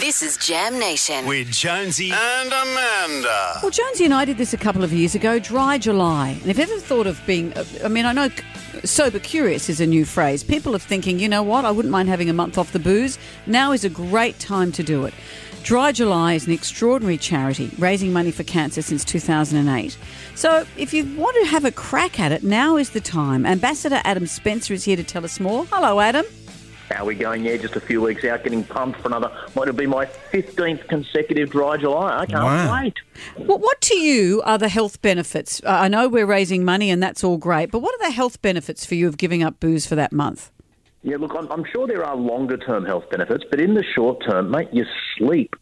This is Jam Nation. with Jonesy and Amanda. Well, Jonesy and I did this a couple of years ago, Dry July. And if you ever thought of being, I mean, I know sober curious is a new phrase. People are thinking, you know what, I wouldn't mind having a month off the booze. Now is a great time to do it. Dry July is an extraordinary charity raising money for cancer since 2008. So if you want to have a crack at it, now is the time. Ambassador Adam Spencer is here to tell us more. Hello, Adam. How are we going? Yeah, just a few weeks out, getting pumped for another. Might have been my fifteenth consecutive dry July. I can't Wow. wait. What, what to you are the health benefits? Uh, I know we're raising money and that's all great, but what are the health benefits for you of giving up booze for that month? Yeah, look, I'm, I'm sure there are longer term health benefits, but in the short term, mate, you sleep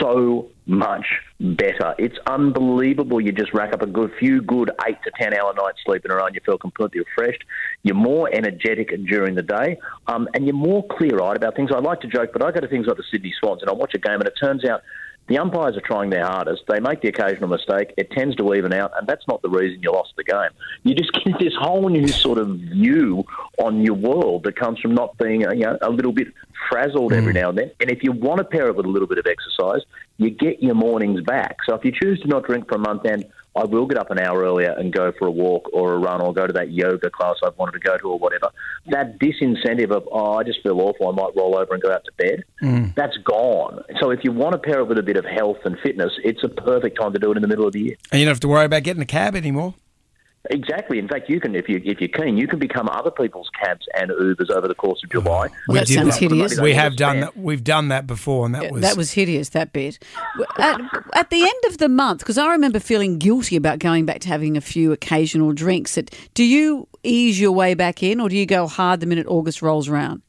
so much better. It's unbelievable. You just rack up a good few good eight to ten hour nights sleep in a row, and you feel completely refreshed. You're more energetic during the day, um, and you're more clear eyed about things. I like to joke, but I go to things like the Sydney Swans, and I watch a game, and it turns out. The umpires are trying their hardest. They make the occasional mistake. It tends to even out, and that's not the reason you lost the game. You just get this whole new sort of view on your world that comes from not being, you know, a little bit frazzled every hmm. now and then. And if you want to pair it with a little bit of exercise, you get your mornings back. So if you choose to not drink for a month, then I will get up an hour earlier and go for a walk or a run or go to that yoga class I've wanted to go to or whatever. That disincentive of, oh, I just feel awful, I might roll over and go out to bed, mm. that's gone. So if you want to pair it with a bit of health and fitness, it's a perfect time to do it in the middle of the year. And you don't have to worry about getting a cab anymore. Exactly. In fact, you can, if you if you're keen, you can become other people's cabs and Ubers over the course of July. Well, that sounds that. hideous. We have done that. We've done that before, and that was that was hideous, that bit. At, uh, at the end of the month, because I remember feeling guilty about going back to having a few occasional drinks. It, do you ease your way back in, or do you go hard the minute August rolls around?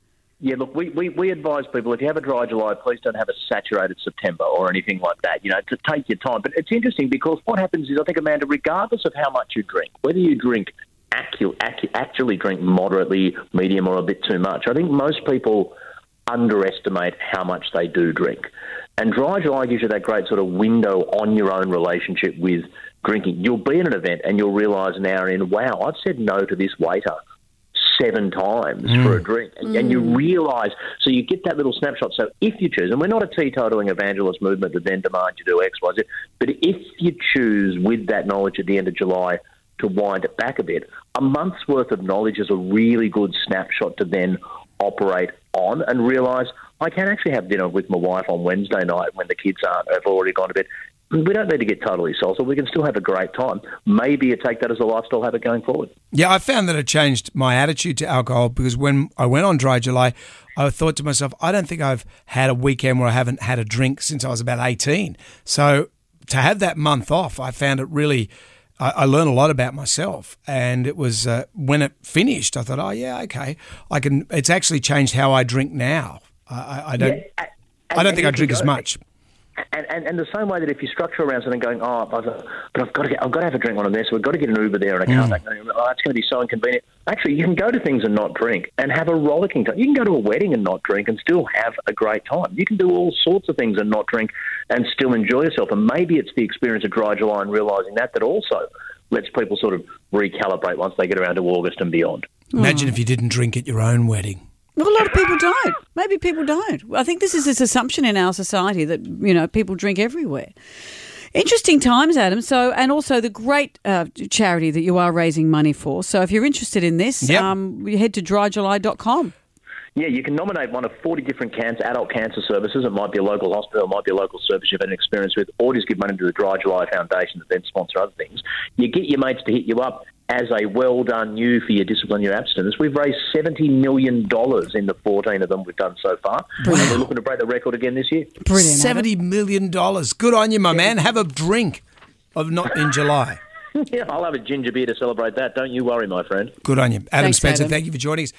Yeah, look, we, we, we advise people if you have a dry July, please don't have a saturated September or anything like that, you know, to take your time. But it's interesting because what happens is, I think, Amanda, regardless of how much you drink, whether you drink actually drink moderately, medium, or a bit too much, I think most people underestimate how much they do drink. And dry July gives you that great sort of window on your own relationship with drinking. You'll be at an event and you'll realise an hour in, wow, I've said no to this waiter seven times for a mm. drink. And, and you mm. realise, so you get that little snapshot. So if you choose, and we're not a teetotaling evangelist movement that then demand you do X, Y, Z, but if you choose with that knowledge at the end of July to wind it back a bit, a month's worth of knowledge is a really good snapshot to then operate on and realise I can actually have dinner with my wife on Wednesday night when the kids aren't have already gone to bed. We don't need to get totally salsa. We can still have a great time. Maybe you take that as a lifestyle habit going forward. Yeah, I found that it changed my attitude to alcohol because when I went on dry July, I thought to myself, I don't think I've had a weekend where I haven't had a drink since I was about 18. So to have that month off, I found it really. I, I learned a lot about myself, and it was uh, when it finished. I thought, oh yeah, okay, I can. It's actually changed how I drink now. I, I, I don't. Yeah, I don't and think I drink as much. And, and, and the same way that if you structure around something going, oh, I've, but I've got to get, I've got to have a drink when I'm there, so we've got to get an Uber there and a Mm. car back. Oh, it's going to be so inconvenient. Actually, you can go to things and not drink and have a rollicking time. You can go to a wedding and not drink and still have a great time. You can do all sorts of things and not drink and still enjoy yourself. And maybe it's the experience of dry July and realising that that also lets people sort of recalibrate once they get around to August and beyond. Imagine if you didn't drink at your own wedding. Well, a lot of people don't. Maybe people don't. I think this is this assumption in our society that you know people drink everywhere. Interesting times, Adam. So, and also the great uh, charity that you are raising money for. So, if you're interested in this, Yep. um, you head to dryjuly.com. Yeah, you can nominate one of 40 different cancer, adult cancer services. It might be a local hospital, it might be a local service you've had an experience with, or just give money to the Dry July Foundation that then sponsor other things. You get your mates to hit you up as a well done you for your discipline, your abstinence. We've raised $70 million in the 14 of them we've done so far. And we're looking to break the record again this year. Brilliant. Seventy million dollars. Good on you, my man. Have a drink of not in July. yeah, I'll have a ginger beer to celebrate that. Don't you worry, my friend. Good on you, Adam Thanks, Spencer. Adam. Thank you for joining us.